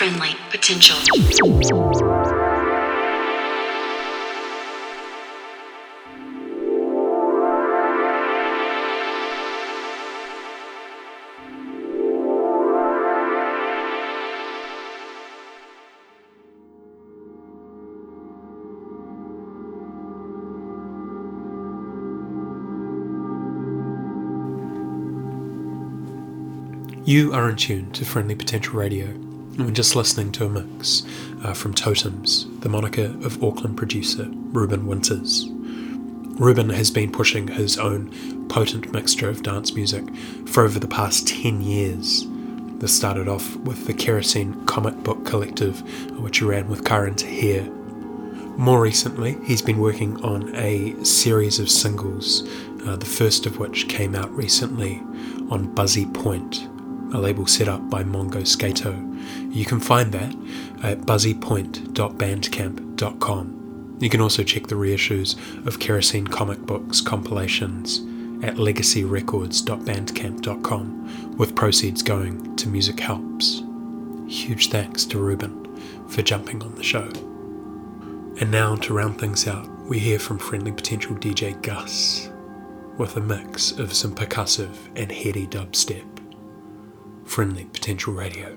friendly potential. You are in tune to Friendly Potential Radio. And we're just listening to a mix uh, from Totems, the moniker of Auckland producer Ruben Winters. Ruben has been pushing his own potent mixture of dance music for over the past 10 years. This started off with the Kerosene Comic Book Collective, which he ran with Karan Tahir. More recently, he's been working on a series of singles, uh, the first of which came out recently on Buzzy Point, a label set up by Mongo Skato. You can find that at buzzypoint.bandcamp.com. You can also check the reissues of Kerosene comic books compilations at legacyrecords.bandcamp.com, with proceeds going to Music Helps. Huge thanks to Ruben for jumping on the show. And now, to round things out, we hear from friendly potential DJ Gus with a mix of some percussive and heady dubstep. Friendly Potential Radio.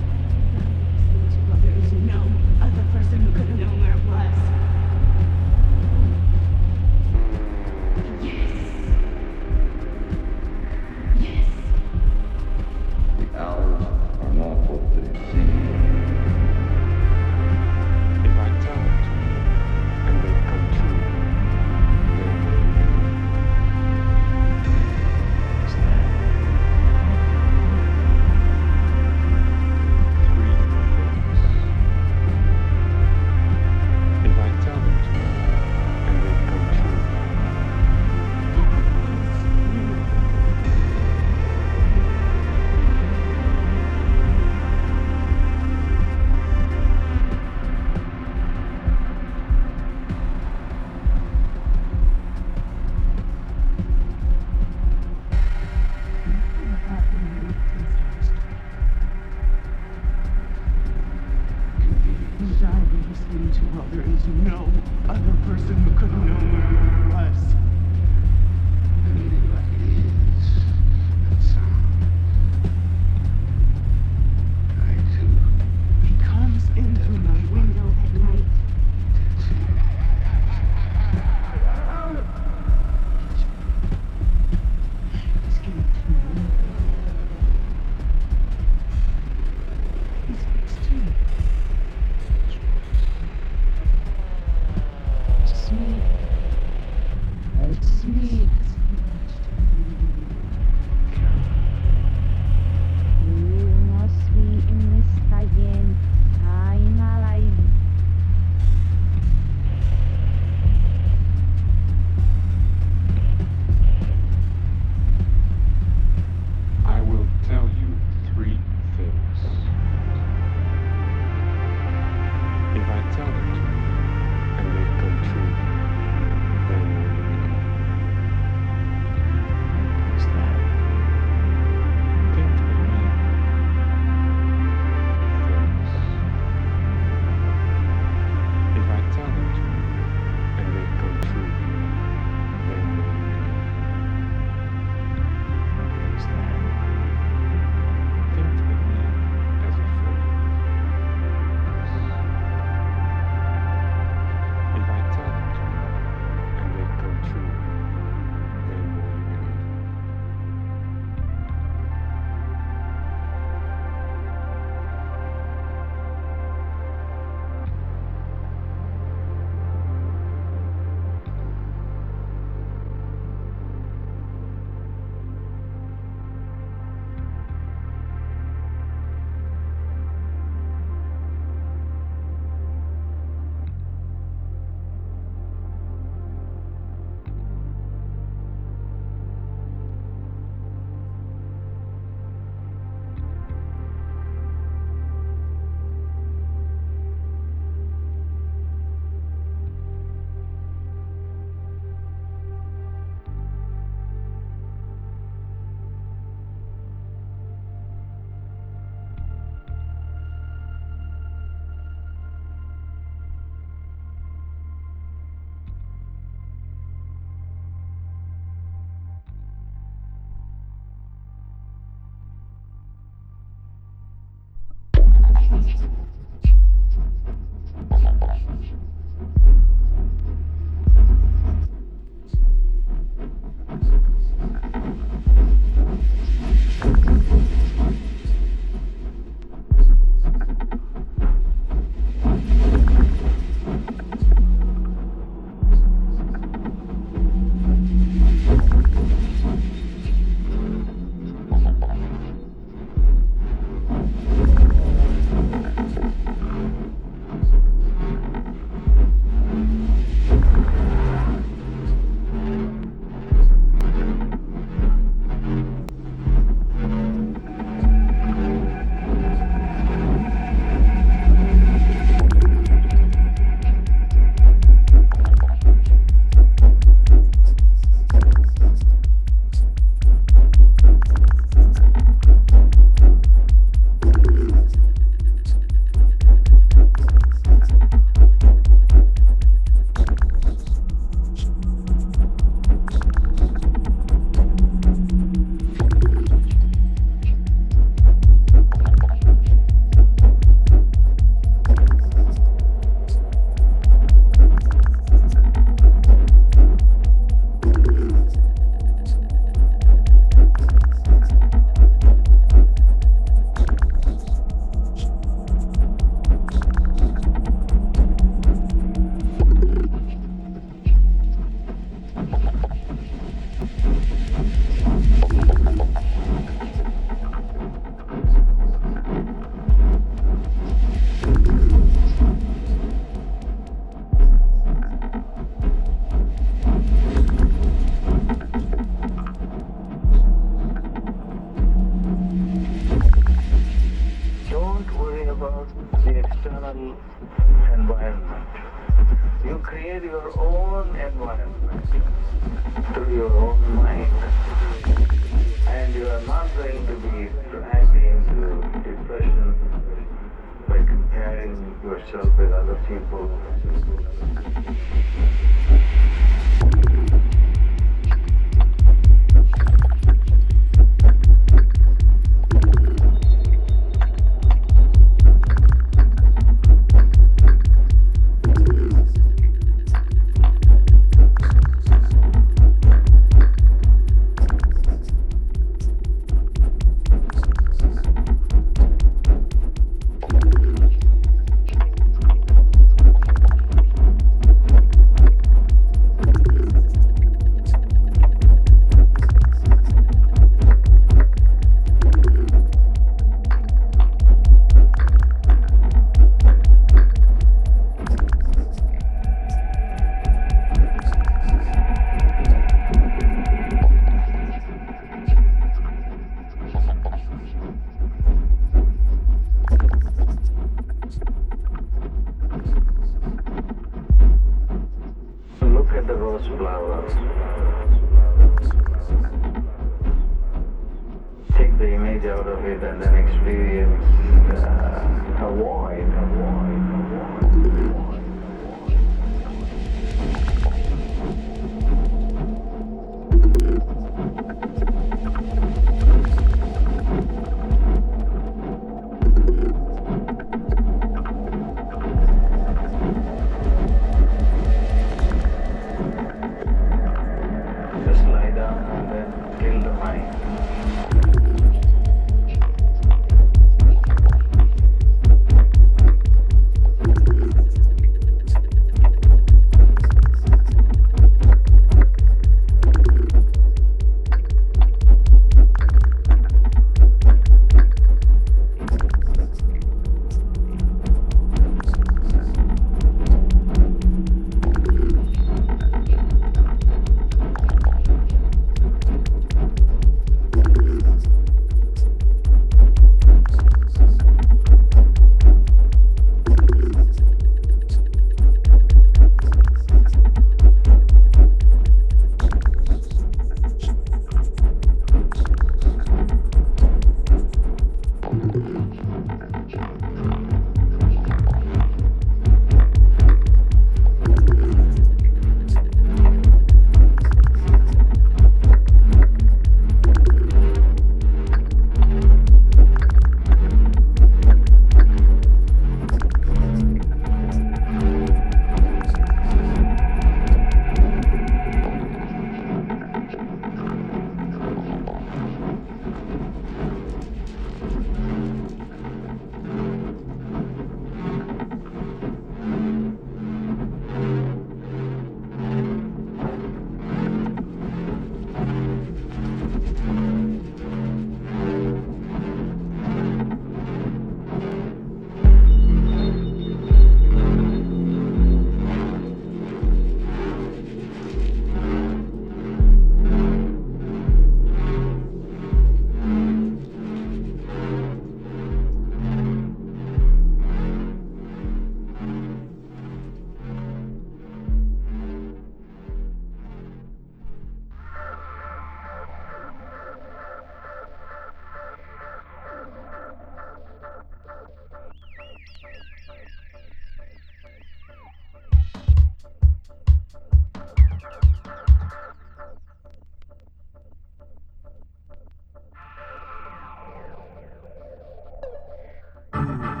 Ooh.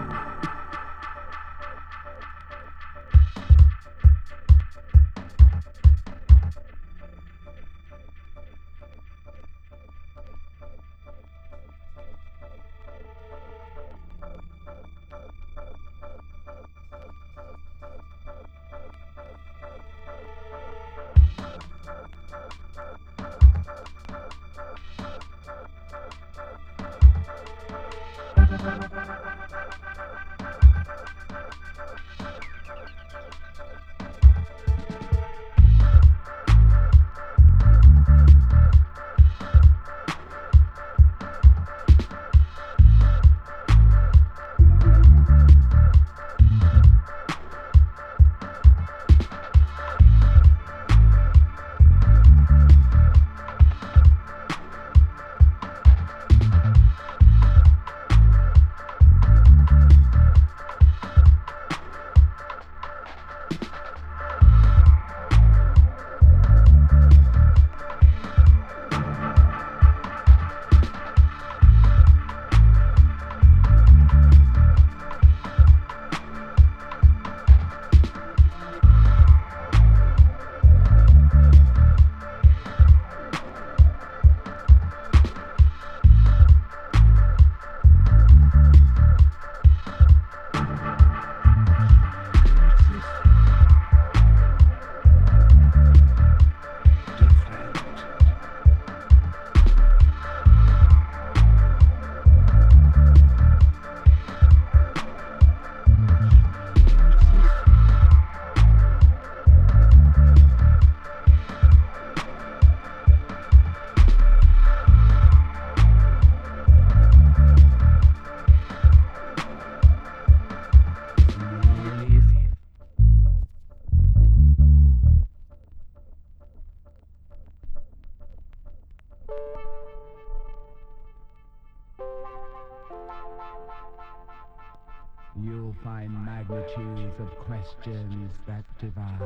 Of questions that divide.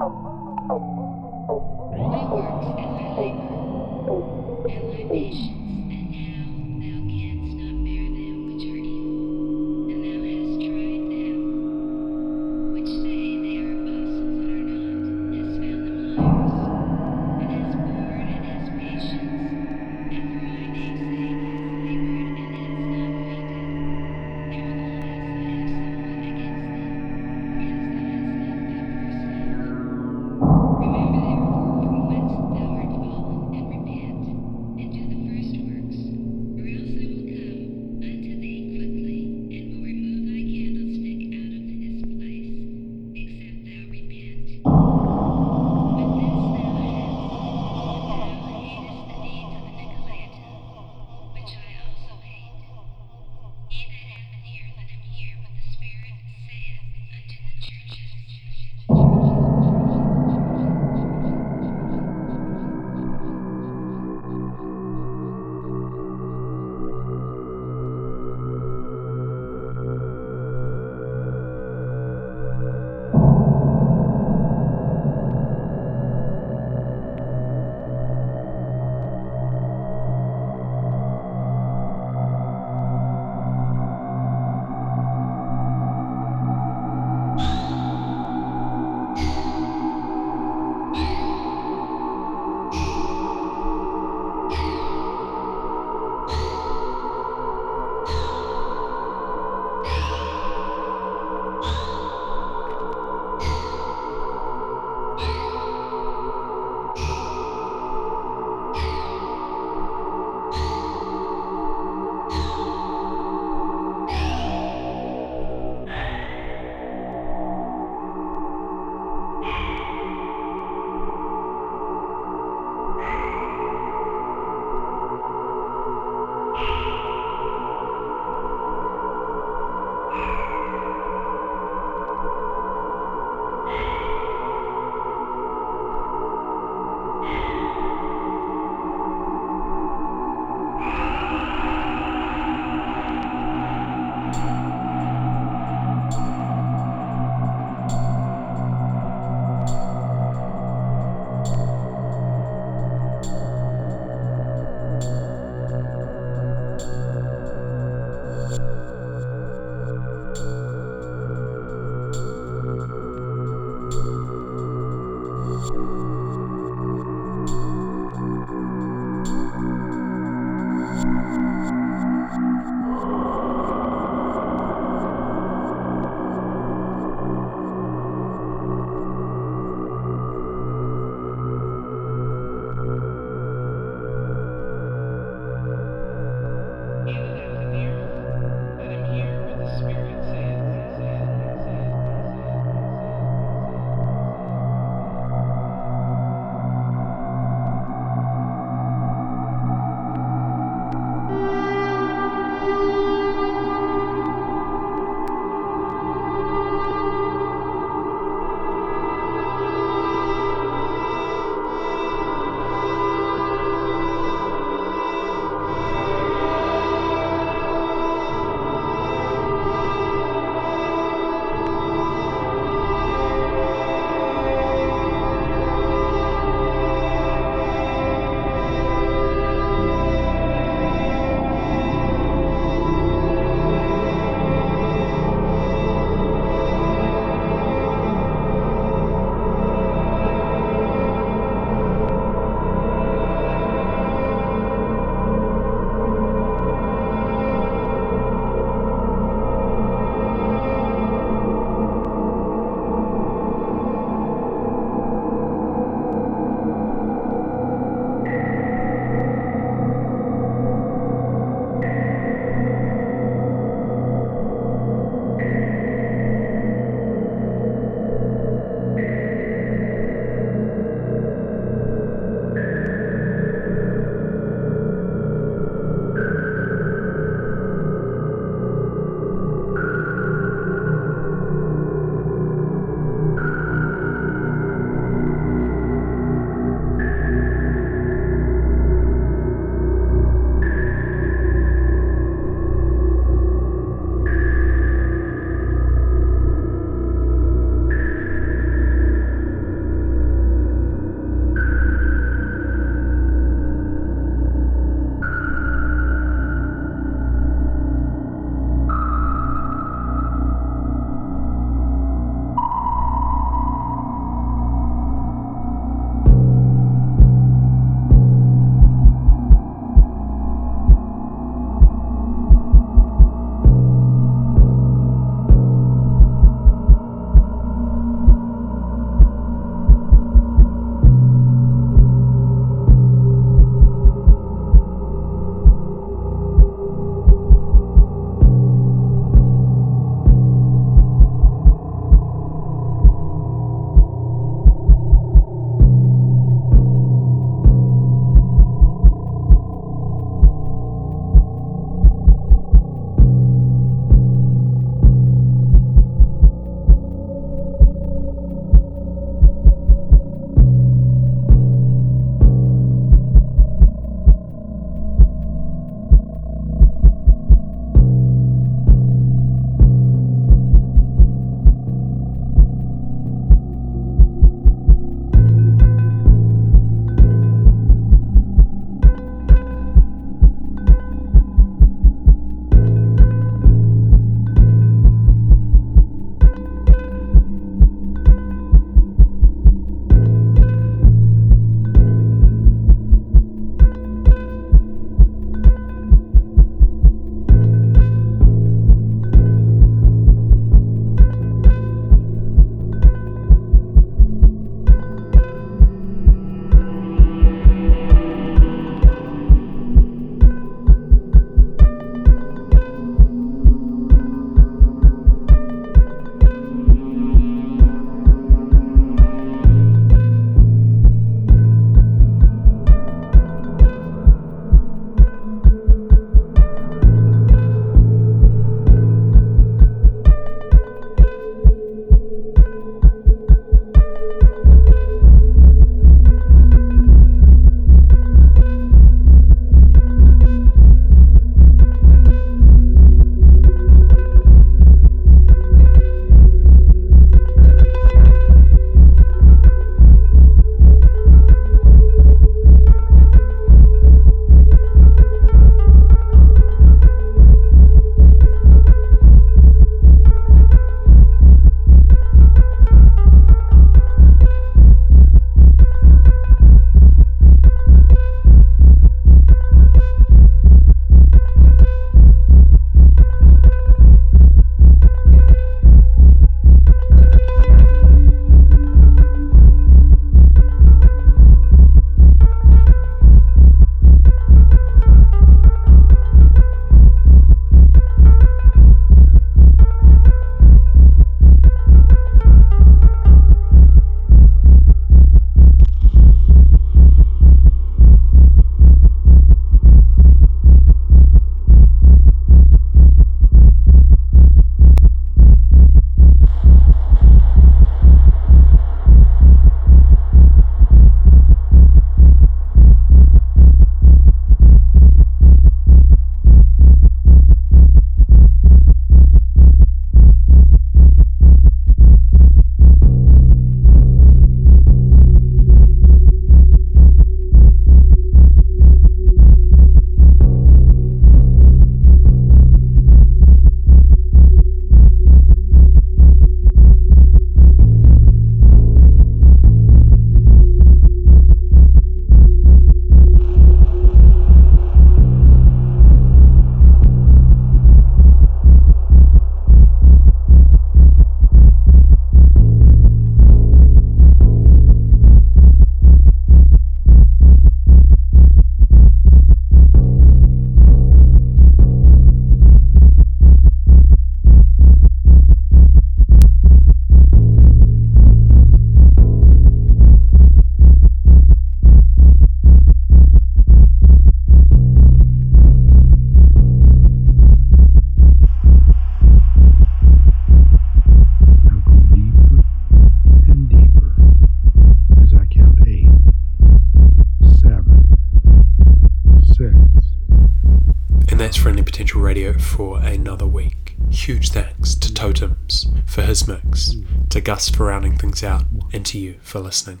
Radio for another week. Huge thanks to Totems for his mix, to Gus for rounding things out, and to you for listening.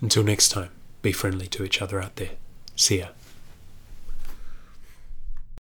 Until next time, be friendly to each other out there. See ya.